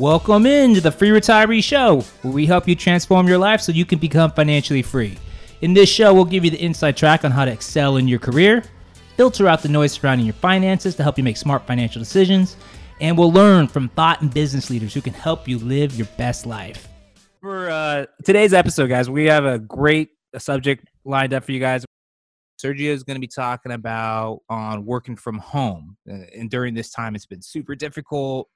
Welcome into the Free Retiree Show, where we help you transform your life so you can become financially free. In this show, we'll give you the inside track on how to excel in your career, filter out the noise surrounding your finances to help you make smart financial decisions, and we'll learn from thought and business leaders who can help you live your best life. For uh, today's episode, guys, we have a great subject lined up for you guys. Sergio is going to be talking about on working from home, Uh, and during this time, it's been super difficult.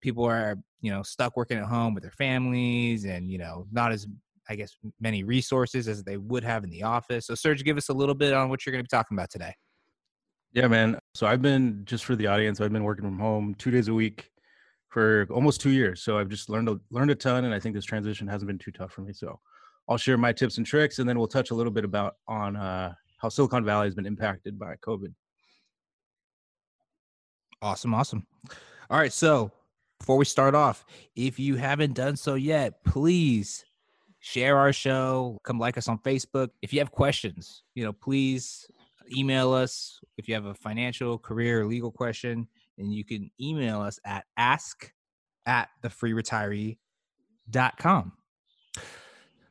People are, you know, stuck working at home with their families, and you know, not as, I guess, many resources as they would have in the office. So, Serge, give us a little bit on what you're going to be talking about today. Yeah, man. So I've been just for the audience. I've been working from home two days a week for almost two years. So I've just learned a, learned a ton, and I think this transition hasn't been too tough for me. So I'll share my tips and tricks, and then we'll touch a little bit about on uh, how Silicon Valley has been impacted by COVID. Awesome, awesome. All right, so before we start off, if you haven't done so yet, please share our show. Come like us on Facebook. If you have questions, you know, please email us. If you have a financial, career, legal question, and you can email us at ask at thefreeretiree.com.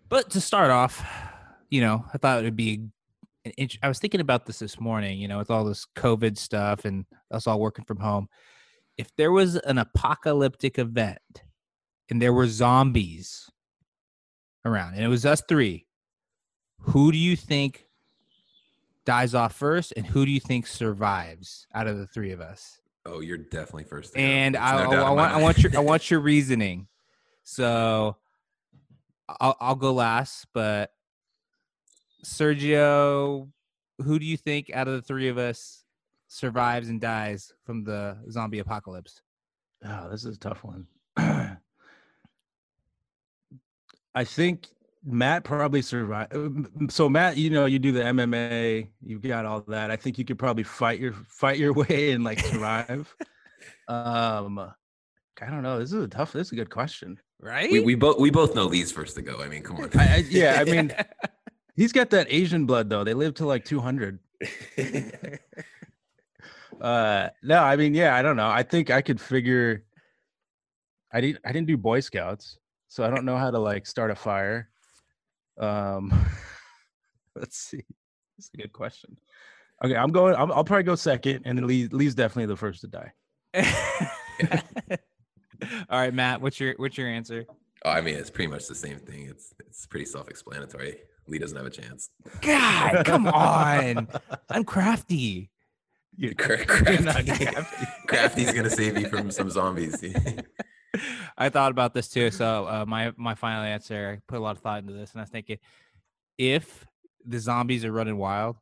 But to start off, you know, I thought it would be an int- I was thinking about this this morning, you know, with all this COVID stuff and us all working from home. If there was an apocalyptic event and there were zombies around and it was us three, who do you think dies off first and who do you think survives out of the three of us? Oh, you're definitely first. And There's I, no I, I want I want your I want your reasoning. So I'll I'll go last, but Sergio, who do you think out of the three of us survives and dies from the zombie apocalypse? Oh, this is a tough one. I think Matt probably survived. So Matt, you know, you do the MMA, you've got all that. I think you could probably fight your fight your way and like survive. um, I don't know. This is a tough. This is a good question. Right? we, we both we both know Lee's first to go. I mean, come on. I, I, yeah, I mean, he's got that Asian blood though. They live to like two hundred. Uh, no, I mean, yeah, I don't know. I think I could figure. I didn't. I didn't do Boy Scouts, so I don't know how to like start a fire. Um, let's see. That's a good question. Okay, I'm going. I'm, I'll probably go second, and then Lee, Lee's definitely the first to die. All right, Matt, what's your what's your answer? oh, I mean, it's pretty much the same thing. It's it's pretty self-explanatory. Lee doesn't have a chance. God, come on. I'm crafty. You're, Cra- you're not Crafty. crafty. Crafty's gonna save you from some zombies. I thought about this too. So uh, my my final answer, I put a lot of thought into this, and I was thinking, if the zombies are running wild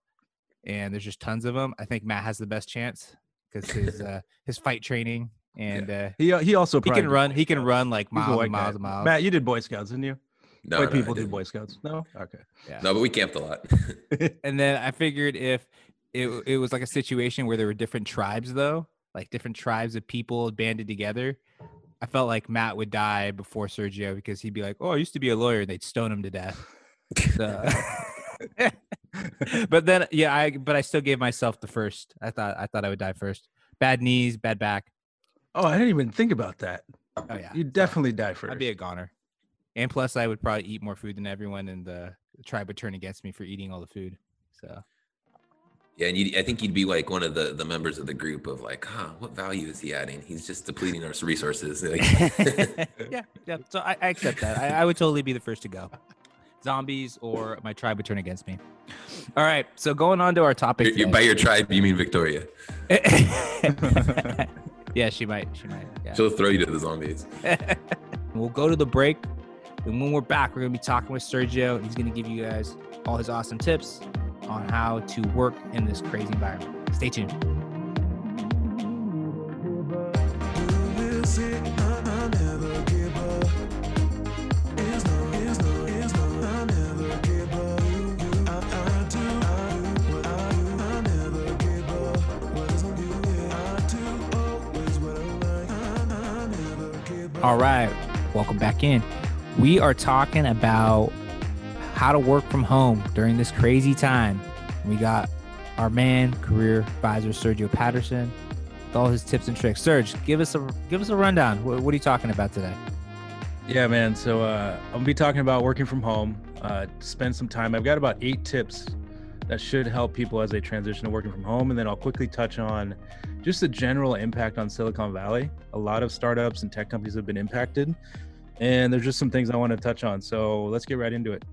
and there's just tons of them, I think Matt has the best chance because his uh, his fight training and uh, He he also he can run. He can run like He's miles and miles guy. and miles. Matt, you did Boy Scouts, didn't you? no, White no, people do didn't. Boy Scouts. No, okay. Yeah. No, but we camped a lot. And then I figured if it it was like a situation where there were different tribes though, like different tribes of people banded together. I felt like Matt would die before Sergio because he'd be like, "Oh, I used to be a lawyer," and they'd stone him to death. So- but then, yeah, I but I still gave myself the first. I thought I thought I would die first. Bad knees, bad back. Oh, I didn't even think about that. Oh yeah, You definitely die 1st I'd be a goner. And plus, I would probably eat more food than everyone, and the tribe would turn against me for eating all the food. So yeah, and I think you'd be like one of the the members of the group of like, huh, what value is he adding? He's just depleting our resources. Yeah, yeah. So I, I accept that. I, I would totally be the first to go. Zombies or my tribe would turn against me. All right. So going on to our topic. you're, you're- by your tribe, you mean Victoria? yeah, she might. She might. Yeah. She'll throw you to the zombies. we'll go to the break. And when we're back, we're going to be talking with Sergio. He's going to give you guys all his awesome tips on how to work in this crazy environment. Stay tuned. All right, welcome back in. We are talking about how to work from home during this crazy time. We got our man, career advisor Sergio Patterson, with all his tips and tricks. Serge, give us a give us a rundown. What, what are you talking about today? Yeah, man. So uh, I'm gonna be talking about working from home. Uh, spend some time. I've got about eight tips that should help people as they transition to working from home, and then I'll quickly touch on just the general impact on Silicon Valley. A lot of startups and tech companies have been impacted, and there's just some things I want to touch on. So let's get right into it.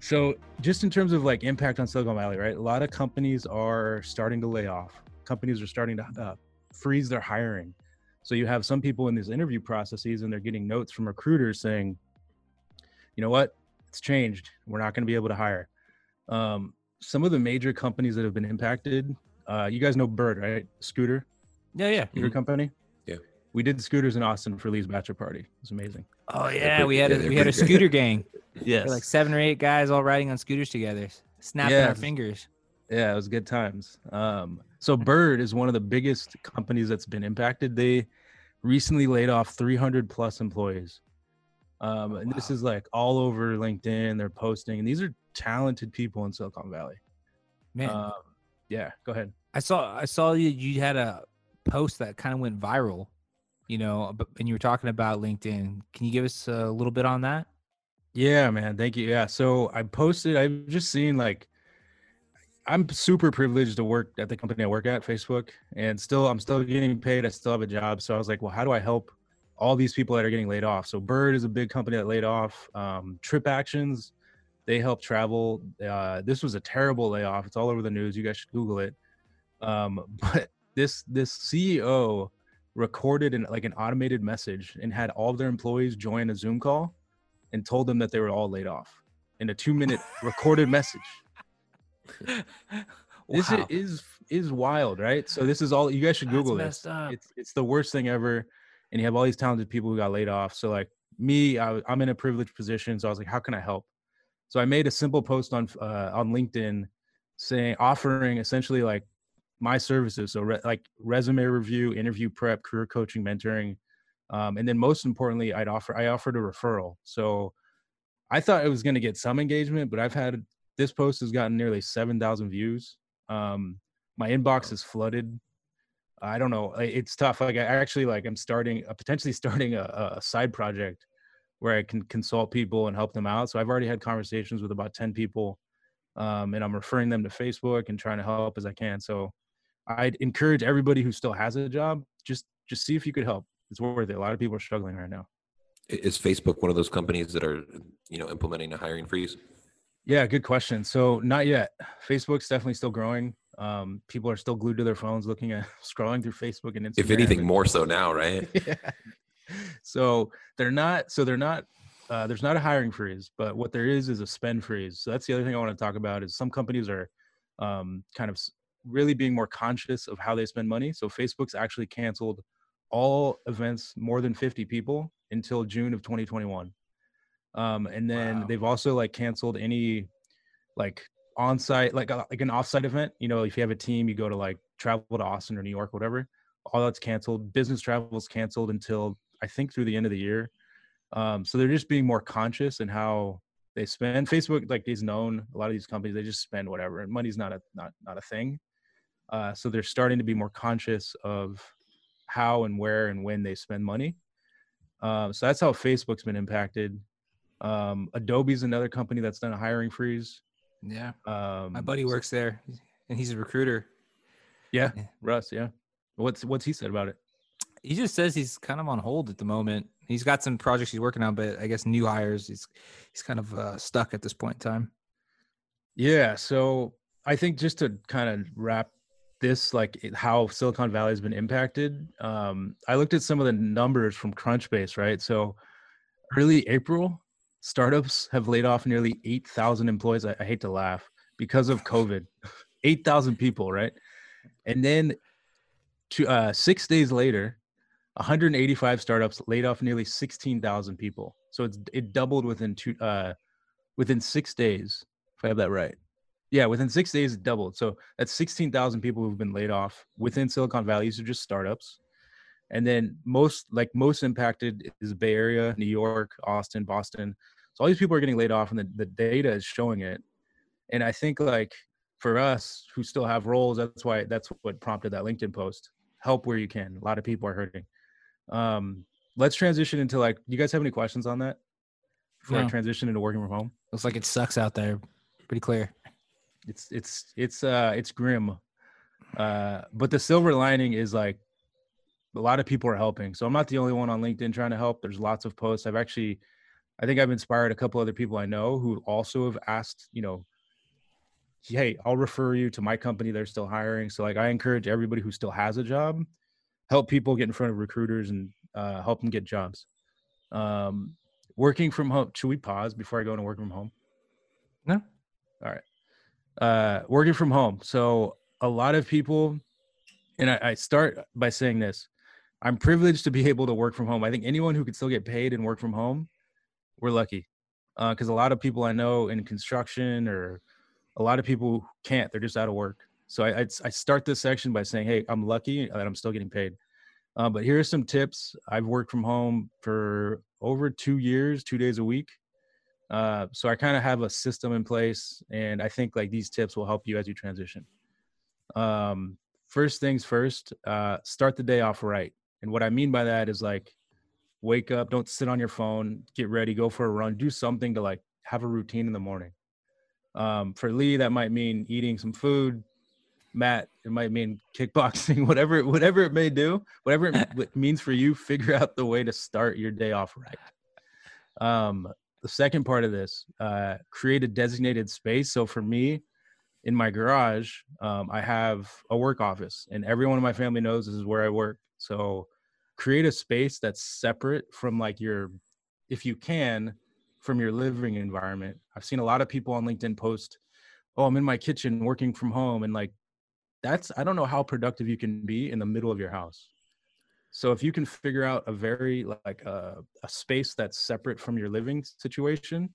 So, just in terms of like impact on Silicon Valley, right? A lot of companies are starting to lay off. Companies are starting to uh, freeze their hiring. So you have some people in these interview processes, and they're getting notes from recruiters saying, "You know what? It's changed. We're not going to be able to hire." Um, some of the major companies that have been impacted. Uh, you guys know Bird, right? Scooter. Yeah, yeah. Scooter Mhm. company. Yeah. We did scooters in Austin for Lee's bachelor party. It was amazing. Oh yeah, pretty- we had yeah, a, they're we had a scooter gang. Yes. Like seven or eight guys all riding on scooters together, snapping Yeah. our fingers. Yeah, it was good times. Um, so Bird is one of the biggest companies that's been impacted. They recently laid off 300 plus employees. Um, and this is like all over LinkedIn. They're posting, and these are talented people in Silicon Valley. Man, Um, yeah, go ahead. I saw I saw you you had a post that kind of went viral, you know, and you were talking about LinkedIn. Can you give us a little bit on that? Yeah, man. Thank you. Yeah. So I posted, I've just seen like, I'm super privileged to work at the company I work at, Facebook, and still, I'm still getting paid. I still have a job. So I was like, well, how do I help all these people that are getting laid off? So Bird is a big company that laid off. Um, Trip Actions, they help travel. Uh, this was a terrible layoff. It's all over the news. You guys should Google it. Um, but this this CEO recorded an like an automated message and had all of their employees join a Zoom call and told them that they were all laid off in a two minute recorded message. This i- is is wild, right? So this is all you guys should Google messed this. It's it's the worst thing ever, and you have all these talented people who got laid off. So like me, I, am in a privileged position, so I was like, how can I help? So I made a simple post on uh, on LinkedIn saying offering essentially like my services, so re- like resume review, interview prep, career coaching, mentoring, um, and then most importantly, I'd offer I offered a referral. So I thought it was going to get some engagement, but I've had this post has gotten nearly seven thousand views. Um, my inbox is flooded. I don't know. It's tough. Like I actually like I'm starting, uh, potentially starting a, a side project where I can consult people and help them out. So I've already had conversations with about ten people, um, and I'm referring them to Facebook and trying to help as I can. So I'd encourage everybody who still has a job, just just see if you could help. It's worth it. A lot of people are struggling right now. Is Facebook one of those companies that are, you know, implementing a hiring freeze? Yeah, good question. So not yet. Facebook's definitely still growing. Um, people are still glued to their phones, looking at scrolling through Facebook and Instagram. If anything, and- more so now, right? yeah. So they're not. So they're not. Uh, there's not a hiring freeze, but what there is is a spend freeze. So that's the other thing I want to talk about. Is some companies are um, kind of really being more conscious of how they spend money. So Facebook's actually canceled all events more than 50 people until June of 2021. Um, and then Wow. they've also like canceled any like on-site like a, like an off-site event. You know, if you have a team, you go to like travel to Austin or New York, whatever. All that's canceled. Business travel is canceled until I think through the end of the year. Um, so they're just being more conscious in how they spend. Facebook like is known. A lot of these companies they just spend whatever, and money's not a not not a thing. Uh, so they're starting to be more conscious of how and where and when they spend money. Um, so that's how Facebook's been impacted. Um, Adobe's another company that's done a hiring freeze. Yeah, Um, my buddy works there, and he's a recruiter. Yeah, Yeah. Russ. Yeah. What's what's he said about it? He just says he's kind of on hold at the moment. He's got some projects he's working on, but I guess new hires. He's he's kind of uh, stuck at this point in time. Yeah. So I think just to kind of wrap this, like how Silicon Valley has been impacted, um, I looked at some of the numbers from Crunchbase, right? So early April, startups have laid off nearly 8,000 employees. I, I hate to laugh because of COVID, 8,000 people, right? And then to, uh, six days later, 185 startups laid off nearly 16,000 people. So it's it doubled within two uh, within six days. If I have that right, yeah, within six days it doubled. So that's 16,000 people who've been laid off within Silicon Valley. These are just startups. And then most like most impacted is Bay Area, New York, Austin, Boston. So all these people are getting laid off, and the, the data is showing it. And I think like for us who still have roles, that's why that's what prompted that LinkedIn post. help where you can. A lot of people are hurting. Um, let's transition into like. Do You guys have any questions on that? Before I transition into working from home. Looks like it sucks out there. Pretty clear. It's it's it's uh it's grim. Uh, but the silver lining is like a lot of people are helping. So I'm not the only one on LinkedIn trying to help. There's lots of posts. I've actually, I think I've inspired a couple other people I know who also have asked, you know, hey, I'll refer you to my company. They're still hiring. So like, I encourage everybody who still has a job, help people get in front of recruiters and uh, help them get jobs. Um, working from home. Should we pause before I go into working from home? No. All right. Uh, working from home. So a lot of people, and I, I start by saying this I'm privileged to be able to work from home. I think anyone who can still get paid and work from home, we're lucky. Uh, because a lot of people I know in construction or a lot of people can't, they're just out of work. So I, I, I start this section by saying, hey, I'm lucky that I'm still getting paid. Uh, but here are some tips. I've worked from home for over two years, two days a week. Uh, so I kind of have a system in place, and I think like these tips will help you as you transition. Um, first things first, uh, start the day off right. And what I mean by that is like, wake up, don't sit on your phone, get ready, go for a run, do something to like have a routine in the morning. Um, for Lee, that might mean eating some food. Matt, it might mean kickboxing, whatever, whatever it may do, whatever it means for you, figure out the way to start your day off right. Um, the second part of this, uh, create a designated space. So for me, in my garage, um, I have a work office, and everyone in my family knows this is where I work. So create a space that's separate from like your, if you can, from your living environment. I've seen a lot of people on LinkedIn post, "Oh, I'm in my kitchen working from home," and like that's I don't know how productive you can be in the middle of your house. So if you can figure out a very like a, a space that's separate from your living situation,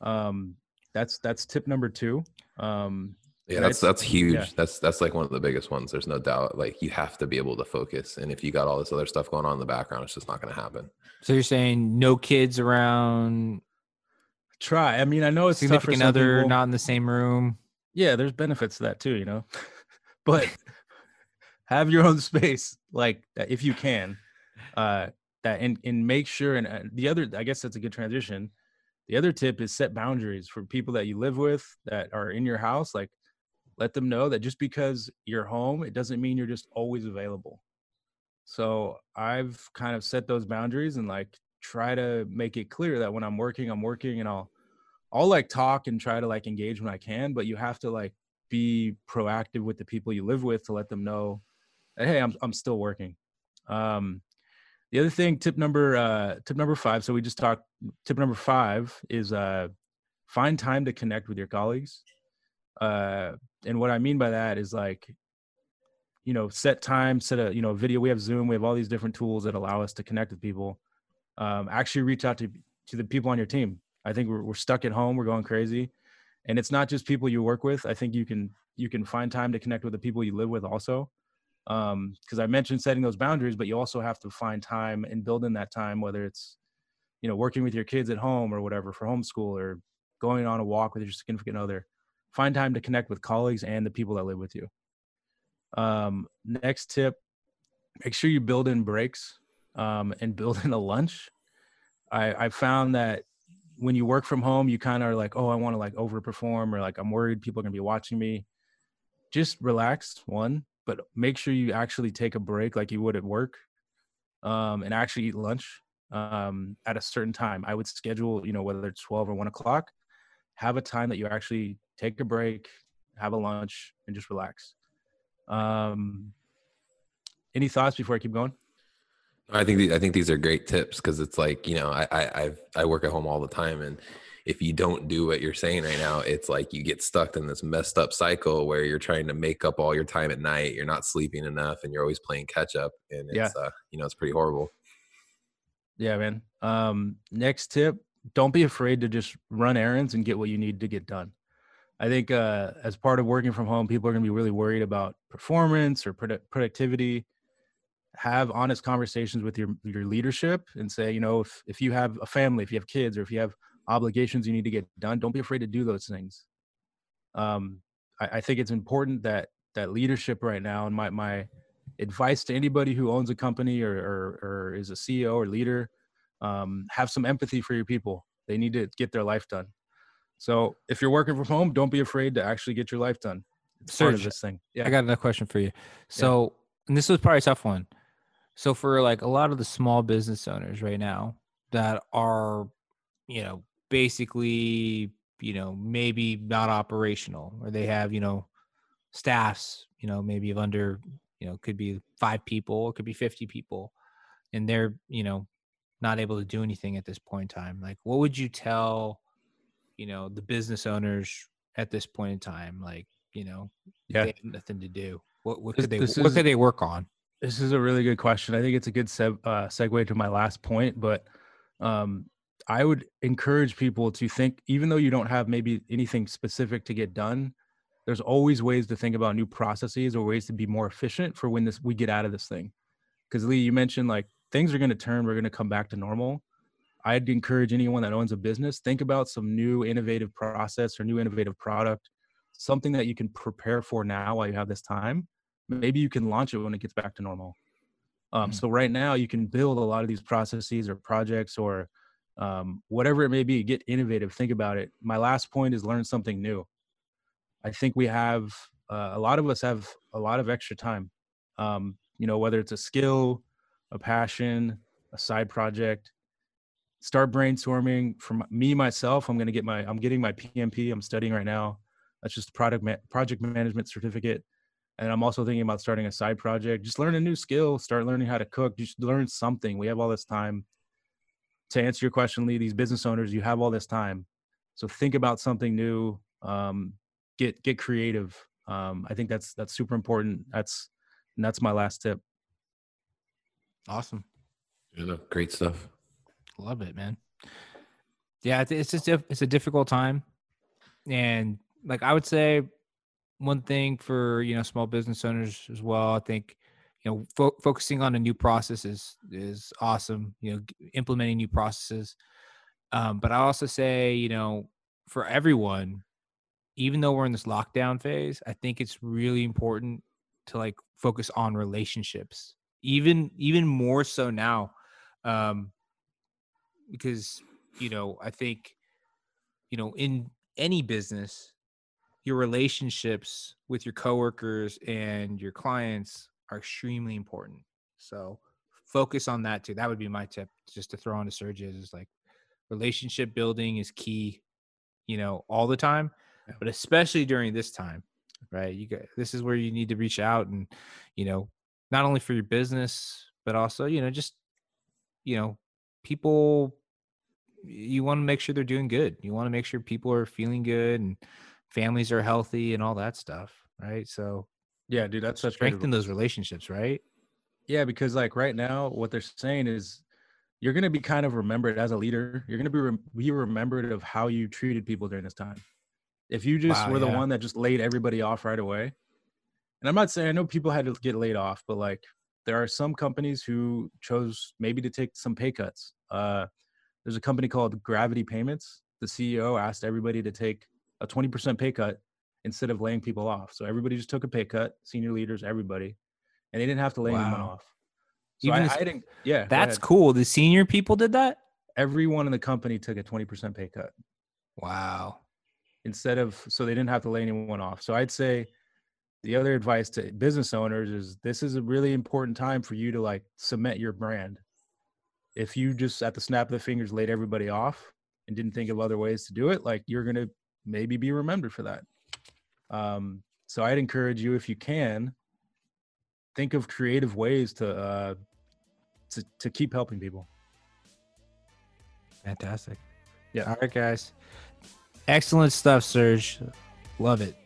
um, that's that's tip number two. Um, Yeah, that's that's huge. yeah. That's that's like one of the biggest ones. There's no doubt. Like you have to be able to focus, and if you got all this other stuff going on in the background, it's just not going to happen. So you're saying no kids around, try. I mean, I know it's tough for significant some other people. not in the same room. yeah there's benefits to that too you know but have your own space like if you can uh that and and make sure and uh, the other i guess that's a good transition. The other tip is set boundaries for people that you live with that are in your house like let them know that just because you're home it doesn't mean you're just always available. So i've kind of set those boundaries and like try to make it clear that when i'm working i'm working and i'll I'll like talk and try to like engage when I can, but you have to like be proactive with the people you live with to let them know hey, I'm I'm still working. Um the other thing, tip number uh tip number five. So we just talked tip number five is uh find time to connect with your colleagues. Uh and what I mean by that is like you know, set time, set a you know video. We have Zoom, we have all these different tools that allow us to connect with people. Um, actually reach out to to the people on your team. I think we're, we're stuck at home. We're going crazy, and it's not just people you work with. I think you can you can find time to connect with the people you live with also. Um, because I mentioned setting those boundaries, but you also have to find time and build in that time, whether it's you know working with your kids at home or whatever for homeschool or going on a walk with your significant other. Find time to connect with colleagues and the people that live with you. Um, next tip: make sure you build in breaks um, and build in a lunch. I I found that when you work from home, you kind of are like, oh, I want to like overperform or like I'm worried people are gonna be watching me. Just relax, one, but make sure you actually take a break like you would at work, um, and actually eat lunch um, at a certain time. I would schedule, you know, whether it's twelve or one o'clock, have a time that you actually take a break, have a lunch, and just relax. Um, any thoughts before I keep going? I think the, I think these are great tips because it's like you know I I I've, I work at home all the time, and if you don't do what you're saying right now, it's like you get stuck in this messed up cycle where you're trying to make up all your time at night. You're not sleeping enough, and you're always playing catch up, and it's Yeah. uh, you know it's pretty horrible. Yeah, man. Um, next tip: don't be afraid to just run errands and get what you need to get done. I think uh, as part of working from home, people are going to be really worried about performance or product- productivity. Have honest conversations with your your leadership and say, you know, if if you have a family, if you have kids, or if you have obligations you need to get done, don't be afraid to do those things. Um, I, I think it's important that that leadership right now, and my my advice to anybody who owns a company or or, or is a CEO or leader. Um, have some empathy for your people. They need to get their life done. So if you're working from home, don't be afraid to actually get your life done. It's part of this thing. Yeah. I got another question for you. So, and this was probably a tough one. So, for like a lot of the small business owners right now that are, you know, basically, you know, maybe not operational or they have, you know, staffs, you know, maybe of under, you know, could be five people, it could be 50 people, and they're, you know, not able to do anything at this point in time. Like, what would you tell, you know, the business owners at this point in time? Like, you know, Yeah. they have nothing to do. What what This- could they what is- could they work on? This is a really good question. I think it's a good seg- uh, segue to my last point, but um, I would encourage people to think, even though you don't have maybe anything specific to get done, there's always ways to think about new processes or ways to be more efficient for when this we get out of this thing. Because Lee, you mentioned like things are going to turn, we're going to come back to normal. I'd encourage anyone that owns a business think about some new innovative process or new innovative product, something that you can prepare for now while you have this time maybe you can launch it when it gets back to normal. Um, Mm. So right now you can build a lot of these processes or projects or um, whatever it may be. Get innovative. Think about it. My last point is learn something new. I think we have uh, a lot of us have a lot of extra time. Um, you know, whether it's a skill, a passion, a side project. Start brainstorming. For me myself, I'm going to get my. I'm getting my PMP. I'm studying right now. That's just product ma- project management certificate and I'm also thinking about starting a side project. Just learn a new skill, start learning how to cook, just learn something. We have all this time. To answer your question, Lee, these business owners, you have all this time. So think about something new. Um, get get creative. Um, I think that's that's super important. That's and that's my last tip. Awesome. You know, great stuff. Love it, man. Yeah, it's, it's just diff- it's a difficult time, and like I would say, one thing for you know small business owners as well. I think you know fo- focusing on a new process is is awesome. You know, implementing new processes, um, but I also say you know for everyone, even though we're in this lockdown phase, I think it's really important to like focus on relationships, even even more so now. Um, because you know i think you know in any business your relationships with your coworkers and your clients are extremely important. So focus on that too. That would be my tip just to throw on to Serge's is like relationship building is key you know all the time but especially during this time right? You got this is where you need to reach out and you know not only for your business but also you know just you know people you want to make sure they're doing good. You want to make sure people are feeling good and families are healthy and all that stuff right? So Yeah, dude, that's such great strengthen those relationships right Yeah, because like right now, what they're saying is you're going to be kind of remembered as a leader. You're going to be rem- be remembered of how you treated people during this time. If you just Wow, were the yeah. one that just laid everybody off right away, and I'm not saying I know people had to get laid off, but like there are some companies who chose maybe to take some pay cuts. Uh, there's a company called Gravity Payments. The CEO asked everybody to take a 20% pay cut instead of laying people off. So everybody just took a pay cut, senior leaders, everybody, and they didn't have to lay anyone off. So Even I, I didn't. Yeah, that's cool the senior people did that Everyone in the company took a 20% pay cut wow instead of so they didn't have to lay anyone off. So I'd say the other advice to business owners is this is a really important time for you to like cement your brand. If you just at the snap of the fingers laid everybody off and didn't think of other ways to do it, like you're gonna maybe be remembered for that. Um, so I'd encourage you if you can think of creative ways to uh, to to keep helping people. fantastic. Yeah. all right guys. Excellent stuff serge. Love it.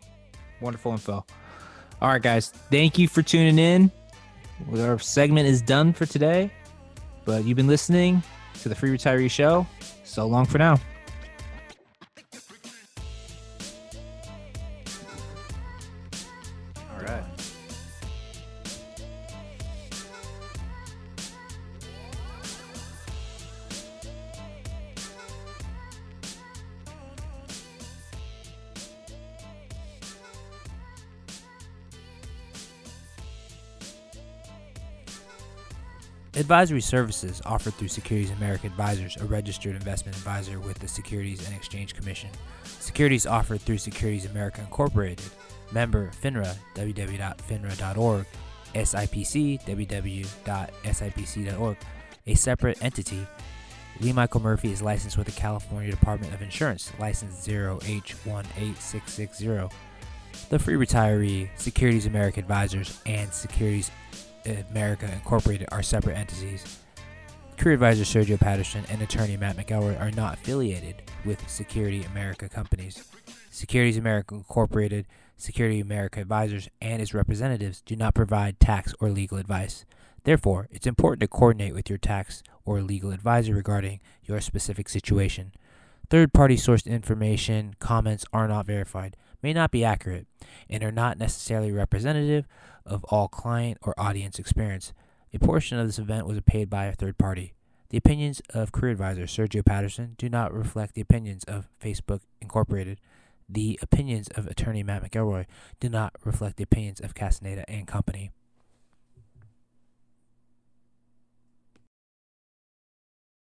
Wonderful info. All right guys. Thank you for tuning in. Our segment is done for today but you've been listening to the free retiree show. So long for now Advisory services offered through Securities America Advisors, a registered investment advisor with the Securities and Exchange Commission. Securities offered through Securities America Incorporated, member FINRA, www.finra.org, SIPC, www.sipc.org, a separate entity. Lee Michael Murphy is licensed with the California Department of Insurance, license 0H18660. The Free Retiree, Securities America Advisors, and Securities America Incorporated are separate entities. Career advisor Sergio Patterson and attorney Matt McElroy are not affiliated with Security America companies. Securities America Incorporated, Security America Advisors, and its representatives do not provide tax or legal advice. Therefore, it's important to coordinate with your tax or legal advisor regarding your specific situation. Third party sourced information, comments are not verified, may not be accurate, and are not necessarily representative of all client or audience experience. A portion of this event was paid by a third party. The opinions of career advisor Sergio Patterson do not reflect the opinions of Facebook Incorporated. The opinions of attorney Matt McElroy do not reflect the opinions of Castaneda and Company.